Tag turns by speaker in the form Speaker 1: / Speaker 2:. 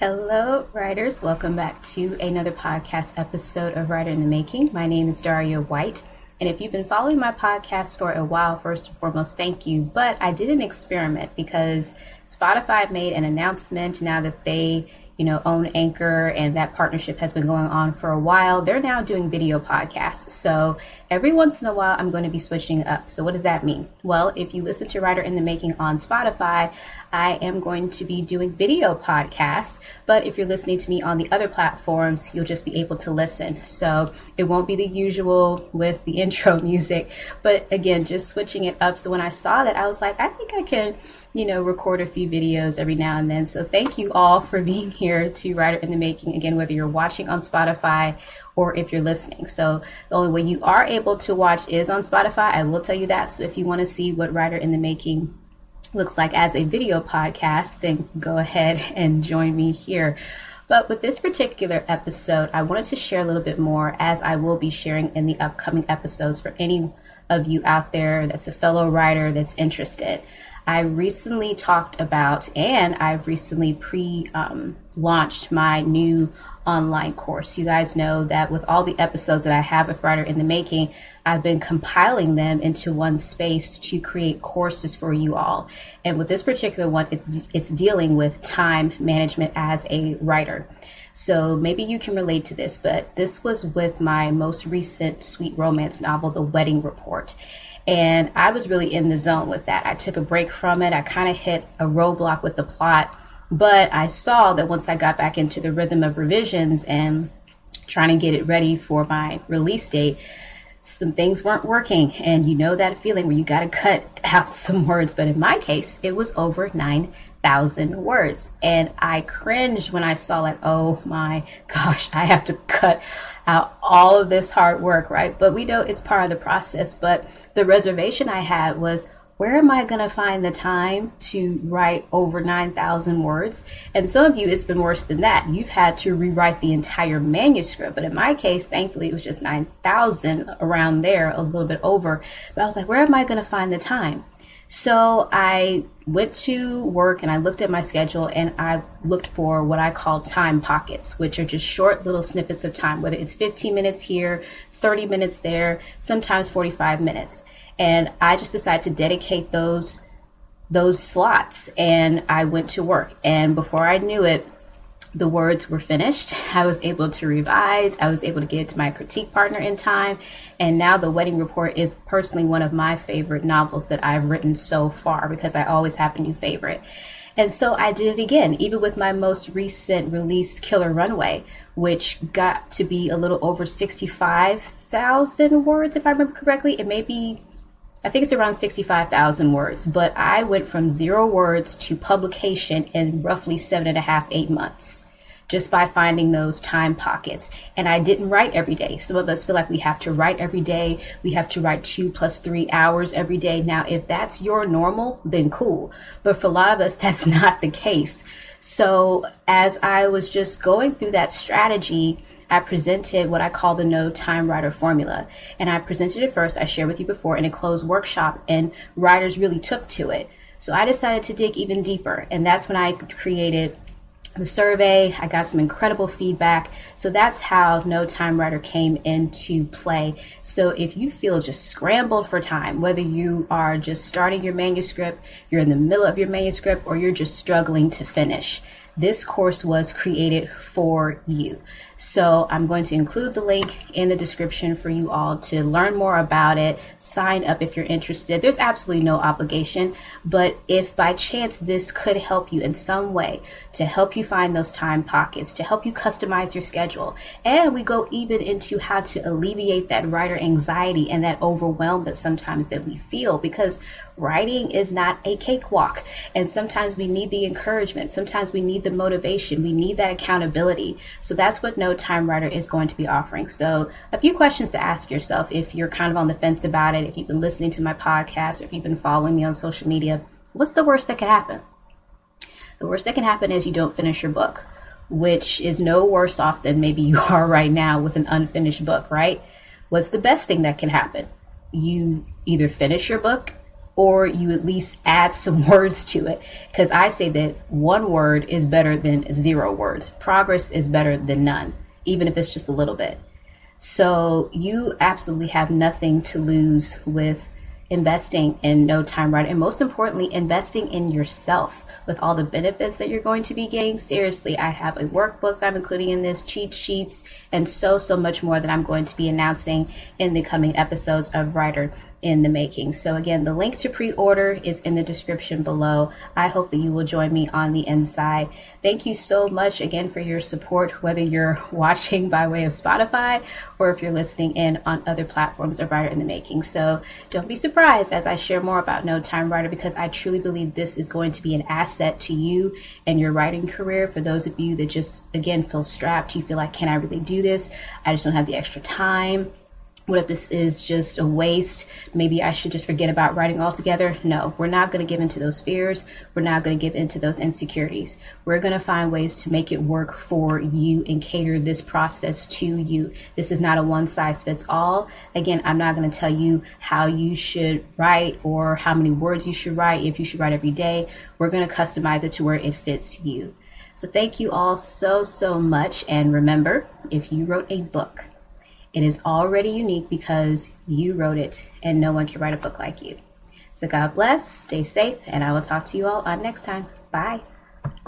Speaker 1: Hello, writers. Welcome back to another podcast episode of Writer in the Making. My name is Daria White. And if you've been following my podcast for a while, first and foremost, thank you. But I did an experiment because Spotify made an announcement now that they you know, own Anchor, and that partnership has been going on for a while. They're now doing video podcasts. So every once in a while, I'm going to be switching up. So what does that mean? Well, if you listen to Writer in the Making on Spotify, I am going to be doing video podcasts. But if you're listening to me on the other platforms, you'll just be able to listen. So it won't be the usual with the intro music. But again, just switching it up. So when I saw that, I was like, I think I can you know, record a few videos every now and then. So thank you all for being here to Writer in the Making. Again, whether you're watching on Spotify or if you're listening. So the only way you are able to watch is on Spotify. I will tell you that. So if you want to see what Writer in the Making looks like as a video podcast, then go ahead and join me here. But with this particular episode, I wanted to share a little bit more as I will be sharing in the upcoming episodes for any of you out there that's a fellow writer that's interested. I recently talked about and I've recently pre um, launched my new online course. You guys know that with all the episodes that I have with Writer in the Making, I've been compiling them into one space to create courses for you all. And with this particular one, it, it's dealing with time management as a writer. So maybe you can relate to this, but this was with my most recent sweet romance novel, The Wedding Report. And I was really in the zone with that. I took a break from it. I kind of hit a roadblock with the plot. But I saw that once I got back into the rhythm of revisions and trying to get it ready for my release date, some things weren't working. And you know that feeling where you got to cut out some words. But in my case, it was over 9,000 words. And I cringed when I saw, like, oh my gosh, I have to cut out all of this hard work, right? But we know it's part of the process. But the reservation I had was where am I going to find the time to write over 9,000 words? And some of you, it's been worse than that. You've had to rewrite the entire manuscript. But in my case, thankfully, it was just 9,000 around there, a little bit over. But I was like, where am I going to find the time? So I went to work and I looked at my schedule and I looked for what I call time pockets, which are just short little snippets of time, whether it's 15 minutes here, 30 minutes there, sometimes 45 minutes. And I just decided to dedicate those those slots and I went to work. And before I knew it, the words were finished. I was able to revise. I was able to get it to my critique partner in time. And now The Wedding Report is personally one of my favorite novels that I've written so far because I always have a new favorite. And so I did it again, even with my most recent release, Killer Runway, which got to be a little over 65,000 words, if I remember correctly. It may be I think it's around 65,000 words, but I went from zero words to publication in roughly seven and a half, eight months just by finding those time pockets. And I didn't write every day. Some of us feel like we have to write every day. We have to write two plus three hours every day. Now, if that's your normal, then cool. But for a lot of us, that's not the case. So as I was just going through that strategy, I presented what I call the no time writer formula. And I presented it first, I shared with you before, in a closed workshop, and writers really took to it. So I decided to dig even deeper. And that's when I created the survey. I got some incredible feedback. So that's how No Time Writer came into play. So if you feel just scrambled for time, whether you are just starting your manuscript, you're in the middle of your manuscript, or you're just struggling to finish, this course was created for you. So I'm going to include the link in the description for you all to learn more about it. Sign up if you're interested. There's absolutely no obligation, but if by chance this could help you in some way to help you find those time pockets, to help you customize your schedule, and we go even into how to alleviate that writer anxiety and that overwhelm that sometimes that we feel because writing is not a cakewalk and sometimes we need the encouragement sometimes we need the motivation we need that accountability so that's what no no time writer is going to be offering. So, a few questions to ask yourself if you're kind of on the fence about it, if you've been listening to my podcast, or if you've been following me on social media. What's the worst that can happen? The worst that can happen is you don't finish your book, which is no worse off than maybe you are right now with an unfinished book, right? What's the best thing that can happen? You either finish your book or you at least add some words to it. Because I say that one word is better than zero words. Progress is better than none, even if it's just a little bit. So you absolutely have nothing to lose with investing in no time writer and most importantly investing in yourself with all the benefits that you're going to be getting seriously i have a workbooks i'm including in this cheat sheets and so so much more that i'm going to be announcing in the coming episodes of writer in the making. So again, the link to pre-order is in the description below. I hope that you will join me on the inside. Thank you so much again for your support, whether you're watching by way of Spotify or if you're listening in on other platforms of Writer in the Making. So don't be surprised as I share more about No Time Writer because I truly believe this is going to be an asset to you and your writing career. For those of you that just again feel strapped, you feel like, can I really do this? I just don't have the extra time what if this is just a waste? Maybe I should just forget about writing altogether. No, we're not going to give into those fears. We're not going to give into those insecurities. We're going to find ways to make it work for you and cater this process to you. This is not a one size fits all. Again, I'm not going to tell you how you should write or how many words you should write, if you should write every day. We're going to customize it to where it fits you. So thank you all so, so much. And remember, if you wrote a book, it is already unique because you wrote it and no one can write a book like you. So God bless, stay safe, and I will talk to you all on next time. Bye.